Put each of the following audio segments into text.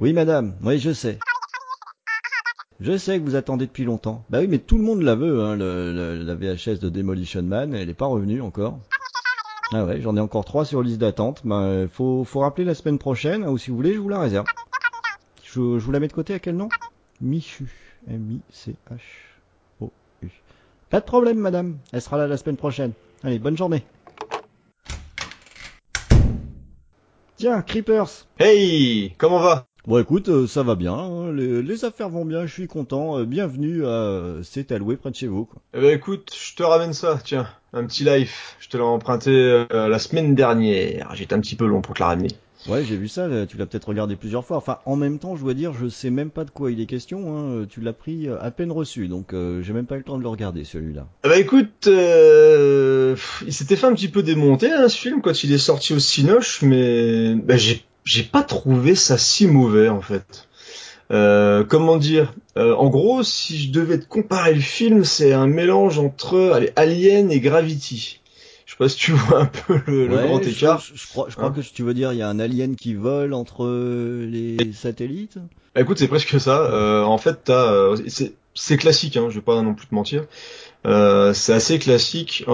Oui, madame. Oui, je sais. Je sais que vous attendez depuis longtemps. Bah oui, mais tout le monde la veut, hein, le, le- la VHS de Demolition Man. Elle est pas revenue encore. Ah ouais, j'en ai encore trois sur liste d'attente. Bah, faut, faut rappeler la semaine prochaine, hein, ou si vous voulez, je vous la réserve. Je, je vous la mets de côté à quel nom? Michu. M-I-C-H-O-U. Pas de problème, madame. Elle sera là la semaine prochaine. Allez, bonne journée. Tiens, Creepers. Hey, comment va? Bon écoute, euh, ça va bien, hein, les, les affaires vont bien, je suis content. euh, bienvenue à euh, C'est alloué près de chez vous. Quoi. Eh ben écoute, je te ramène ça, tiens, un petit life. Je te l'ai emprunté euh, la semaine dernière. J'étais un petit peu long pour te la ramener. Ouais, j'ai vu ça, tu l'as peut-être regardé plusieurs fois. Enfin, en même temps, je dois dire, je sais même pas de quoi il est question. Hein. Tu l'as pris à peine reçu, donc euh, j'ai même pas eu le temps de le regarder celui-là. Eh ben écoute, euh, il s'était fait un petit peu démonter hein, ce film quand il est sorti au Cinoche, mais ben, j'ai j'ai pas trouvé ça si mauvais en fait. Euh, comment dire Euh, En gros, si je devais te comparer le film, c'est un mélange entre allez, Alien et Gravity. Je sais pas si tu vois un peu le, grand écart. Je, je crois, je crois Hein que tu veux dire, il y a un alien qui vole entre euh, les satellites. Bah, écoute, c'est presque ça. Euh, en fait, t'as, euh, c'est, c'est classique, hein, je vais pas non plus te mentir. Euh, c'est assez classique.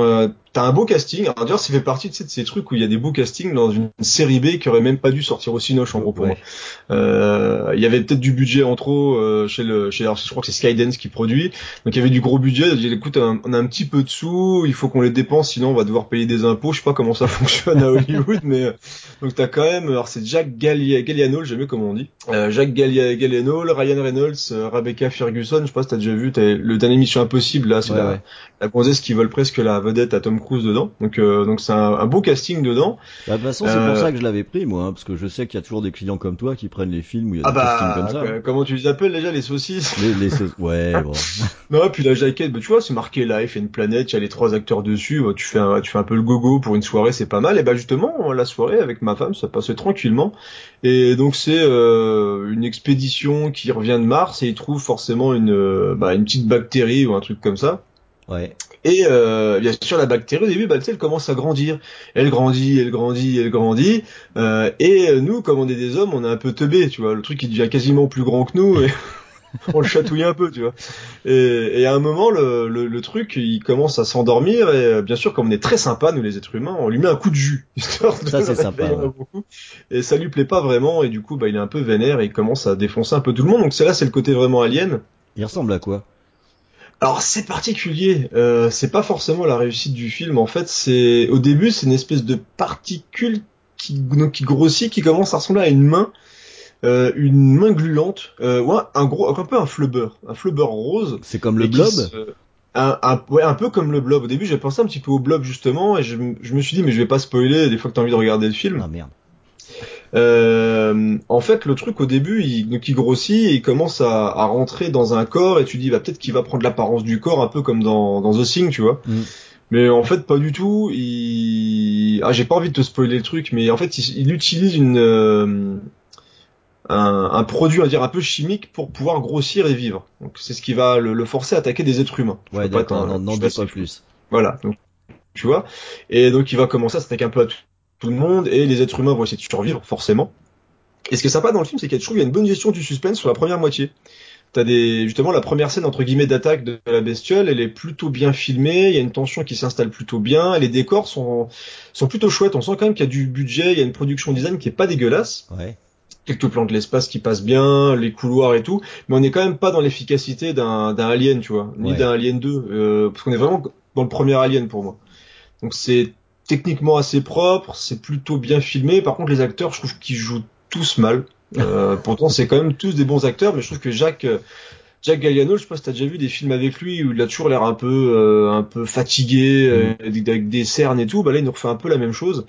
T'as un beau casting. Alors d'ailleurs, ça fait partie de ces trucs où il y a des beaux castings dans une série B qui aurait même pas dû sortir au Cinoche en gros pour Ouais. moi. Euh, il y avait peut-être du budget en trop euh, chez le, chez, alors, je crois que c'est Skydance qui produit. Donc il y avait du gros budget. Il dit, écoute, on on a un petit peu de sous, il faut qu'on les dépense, sinon on va devoir payer des impôts. Je sais pas comment ça fonctionne à Hollywood, mais euh, donc t'as quand même, alors c'est Jack Gallia, Galliano, j'aime mieux comment on dit. Euh, Jack Gallia, Galliano, Ryan Reynolds, Rebecca Ferguson. Je sais pas si t'as déjà vu, t'as le dernier Mission Impossible là, c'est Ouais, la, ouais. la gonzesse qui vole presque la vedette à Tom Cruise dedans. Donc euh, donc c'est un, un beau casting dedans. Bah, de toute façon, c'est Euh, pour ça que je l'avais pris, moi, hein, parce que je sais qu'il y a toujours des clients comme toi qui prennent les films où il y a Ah des castings bah comme ça. euh, comment tu les appelles déjà les saucisses Les, les- Ouais, bon. Non, puis la jaquette, bah, tu vois, c'est marqué Life, a une planète, il y a les trois acteurs dessus, bah, tu fais un, tu fais un peu le gogo pour une soirée, c'est pas mal. Et bah justement, la soirée avec ma femme, ça passait tranquillement. Et donc c'est euh, une expédition qui revient de Mars et ils trouvent forcément une, euh, bah, une petite bactérie ou un truc comme ça. Ouais. Et euh, bien sûr, la bactérie au début, bah, elle commence à grandir. Elle grandit, elle grandit, elle grandit. Euh, et euh, nous, comme on est des hommes, on est un peu teubés, tu vois. Le truc, il devient quasiment plus grand que nous. Et on le chatouille un peu, tu vois. Et, et à un moment, le, le, le truc, il commence à s'endormir. Et euh, bien sûr, comme on est très sympa, nous les êtres humains, on lui met un coup de jus. histoire de Ça, c'est sympa, ouais. beaucoup. Et ça lui plaît pas vraiment. Et du coup, bah, il est un peu vénère et il commence à défoncer un peu tout le monde. Donc c'est là, c'est le côté vraiment alien. Il ressemble à quoi? Alors c'est particulier, euh, c'est pas forcément la réussite du film. En fait, c'est au début c'est une espèce de particule qui, qui grossit, qui commence à ressembler à une main, euh, une main gluante, euh, ouais, un gros, un peu un flubber, un flubber rose. C'est comme le blob se- un, un- ouais, un peu comme le blob. Au début, j'ai pensé un petit peu au blob justement, et je, je me suis dit mais je vais pas spoiler des fois que t'as envie de regarder le film. Ah merde. Euh, en fait, le truc au début, il, donc il grossit et il commence à, à rentrer dans un corps et tu dis, bah peut-être qu'il va prendre l'apparence du corps, un peu comme dans, dans The Thing, tu vois. Mm. Mais en fait, pas du tout. Il... Ah, j'ai pas envie de te spoiler le truc, mais en fait, il, il utilise une euh, un, un produit, on va dire, un peu chimique pour pouvoir grossir et vivre. Donc c'est ce qui va le, le forcer à attaquer des êtres humains. Ouais, d'accord, n'en dis pas plus. Voilà, donc, tu vois. Et donc il va commencer à s'attaquer un peu à tout, tout le monde et les êtres humains vont essayer de survivre forcément. Et ce qui est sympa dans le film, c'est qu'il y a, je trouve, il y a une bonne gestion du suspense sur la première moitié. T'as des justement la première scène entre guillemets d'attaque de la bestiole, elle est plutôt bien filmée, il y a une tension qui s'installe plutôt bien, et les décors sont sont plutôt chouettes. On sent quand même qu'il y a du budget, il y a une production design qui est pas dégueulasse Ouais. quelques plans de l'espace qui passent bien, les couloirs et tout, mais on n'est quand même pas dans l'efficacité d'un d'un Alien, tu vois, ni Ouais. d'un Alien 2, euh, parce qu'on est vraiment dans le premier Alien pour moi. Donc c'est techniquement assez propre, c'est plutôt bien filmé. Par contre, les acteurs, je trouve qu'ils jouent tous mal. Euh, pourtant, c'est quand même tous des bons acteurs, mais je trouve que Jacques euh, Jack Galliano, je sais pas si t'as déjà vu des films avec lui où il a toujours l'air un peu euh, un peu fatigué, euh, avec des cernes et tout. Bah là, il nous refait un peu la même chose.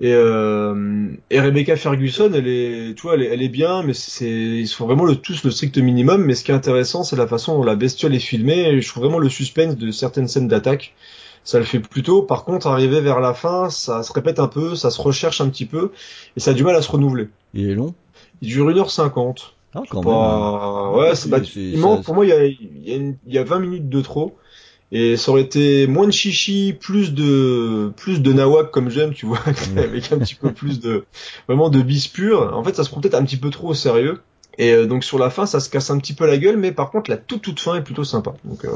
Et, euh, et Rebecca Ferguson, elle est, tu vois, elle est, elle est bien, mais c'est, ils font vraiment le tous le strict minimum. Mais ce qui est intéressant, c'est la façon dont la bestiole est filmée. Et je trouve vraiment le suspense de certaines scènes d'attaque. Ça le fait plutôt. Par contre, arrivé vers la fin, ça se répète un peu, ça se recherche un petit peu, et ça a du mal à se renouveler. Il est long Il dure 1h50. Ah, quand même. Pas... Ouais, c'est, bah, il manque, pour moi, il y a, il y, a une- il y a 20 minutes de trop. Et ça aurait été moins de chichi, plus de, plus de nawak comme j'aime, tu vois, avec un petit peu plus de, vraiment de bis pur. En fait, ça se prend peut-être un petit peu trop au sérieux. Et euh, donc sur la fin, ça se casse un petit peu la gueule, mais par contre la toute toute fin est plutôt sympa. Donc euh,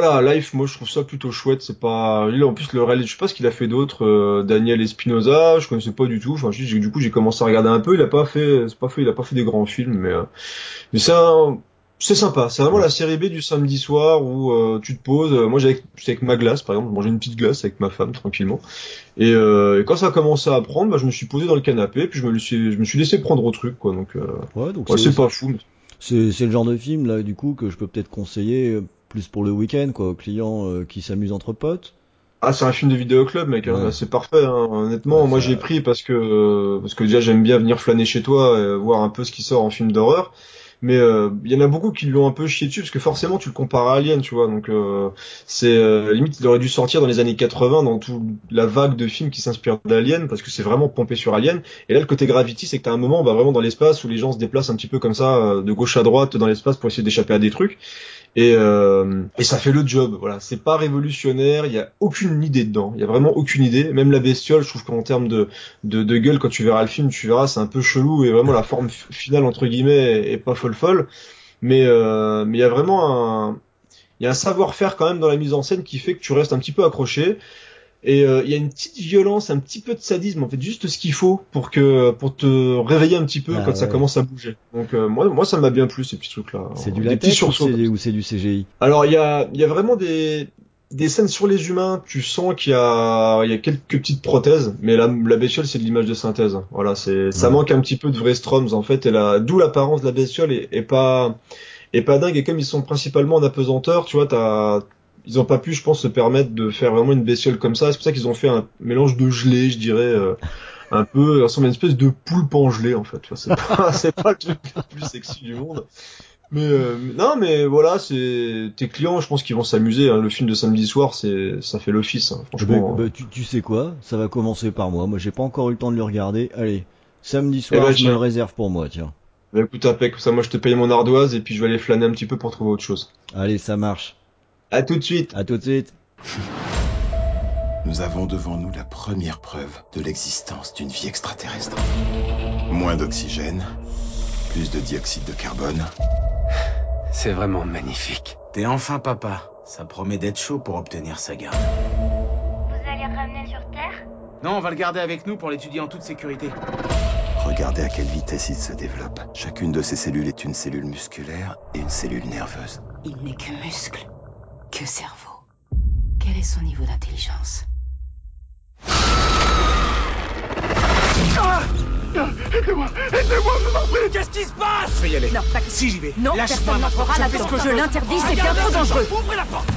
voilà, Life, moi je trouve ça plutôt chouette. C'est pas, lui en plus le réel, je sais pas ce qu'il a fait d'autre. euh, Daniel Espinosa, je connaissais pas du tout. Enfin, du coup j'ai commencé à regarder un peu. Il a pas fait, c'est pas fait, il a pas fait des grands films, mais euh, mais c'est sympa. C'est vraiment la série B du samedi soir où euh, tu te poses. Euh, Moi j'étais avec, ma glace par exemple, je mangeais une petite glace avec ma femme tranquillement. Et, euh, et quand ça a commencé à prendre, bah, je me suis posé dans le canapé, puis je me suis, je me suis laissé prendre au truc quoi. Donc euh, Ouais, donc ouais, c'est pas fou. mais- c'est le genre de film là du coup que je peux peut-être conseiller euh, plus pour le week-end quoi aux clients euh, qui s'amusent entre potes. Ah, c'est un film de vidéoclub, mec. hein. Ouais. C'est parfait. hein. Honnêtement, Ouais, moi j'ai pris parce que parce que déjà j'aime bien venir flâner chez toi, et voir un peu ce qui sort en film d'horreur. Mais euh, il y en a beaucoup qui lui ont un peu chié dessus parce que forcément tu le compares à Alien, tu vois. Donc euh, c'est euh, limite il aurait dû sortir dans les années 80 dans toute la vague de films qui s'inspirent d'Alien parce que c'est vraiment pompé sur Alien. Et là le côté Gravity, c'est que t'as un moment bah, vraiment dans l'espace où les gens se déplacent un petit peu comme ça euh, de gauche à droite dans l'espace pour essayer d'échapper à des trucs. Et, euh, et ça fait le job. Voilà, c'est pas révolutionnaire. Il y a aucune idée dedans. Il y a vraiment aucune idée. Même la bestiole, je trouve qu'en termes de, de de gueule, quand tu verras le film, tu verras, c'est un peu chelou et vraiment la forme finale entre guillemets est, est pas folle folle. Mais euh, mais il y a vraiment un il y a un savoir-faire quand même dans la mise en scène qui fait que tu restes un petit peu accroché. Et euh, il y a une petite violence, un petit peu de sadisme, en fait, juste ce qu'il faut pour que pour te réveiller un petit peu Ah quand ça commence à bouger. Donc euh, moi moi ça m'a bien plu ces petits trucs là. C'est du latex ou c'est du CGI Alors il y a, il y a vraiment des, des scènes sur les humains, tu sens qu'il y a, il y a quelques petites prothèses, mais la, la bestiole c'est de l'image de synthèse. Voilà, c'est, ça manque un petit peu de vrais Stroms en fait, et la, d'où l'apparence de la bestiole est, est pas, est pas dingue, et comme ils sont principalement en apesanteur, tu vois, t'as, ils ont pas pu, je pense, se permettre de faire vraiment une bestiole comme ça, c'est pour ça qu'ils ont fait un mélange de gelée, je dirais, euh, un peu, ça ressemble à une espèce de poulpe en gelée en fait, c'est pas, c'est pas le truc le plus sexy du monde. Mais euh, non, mais voilà, c'est tes clients, je pense qu'ils vont s'amuser. hein. Le film de samedi soir, c'est ça fait l'office, hein, Bah, franchement. bah, tu, tu sais quoi? Ça va commencer par moi. Moi, j'ai pas encore eu le temps de le regarder. Allez, samedi Eh soir, ben, je me le réserve pour moi, tiens. Bah écoute, impec, comme ça, moi je te paye mon ardoise et puis je vais aller flâner un petit peu pour trouver autre chose. Allez, ça marche. À tout de suite. À tout de suite. Nous avons devant nous la première preuve de l'existence d'une vie extraterrestre. Moins d'oxygène, plus de dioxyde de carbone. C'est vraiment magnifique. T'es enfin papa. Ça promet d'être chaud pour obtenir sa garde. Vous allez le ramener sur Terre? Non, on va le garder avec nous pour l'étudier en toute sécurité. Regardez à quelle vitesse il se développe. Chacune de ces cellules est une cellule musculaire et une cellule nerveuse. Il n'est que muscle, que cerveau. Quel est son niveau d'intelligence? Qu'est-ce qui se passe? Je vais y aller. Non, pas Si j'y vais. Non, Lâche-moi personne ma n'entrera je là-dedans. je Je l'interdis, c'est bien trop dangereux. Ouvrez la porte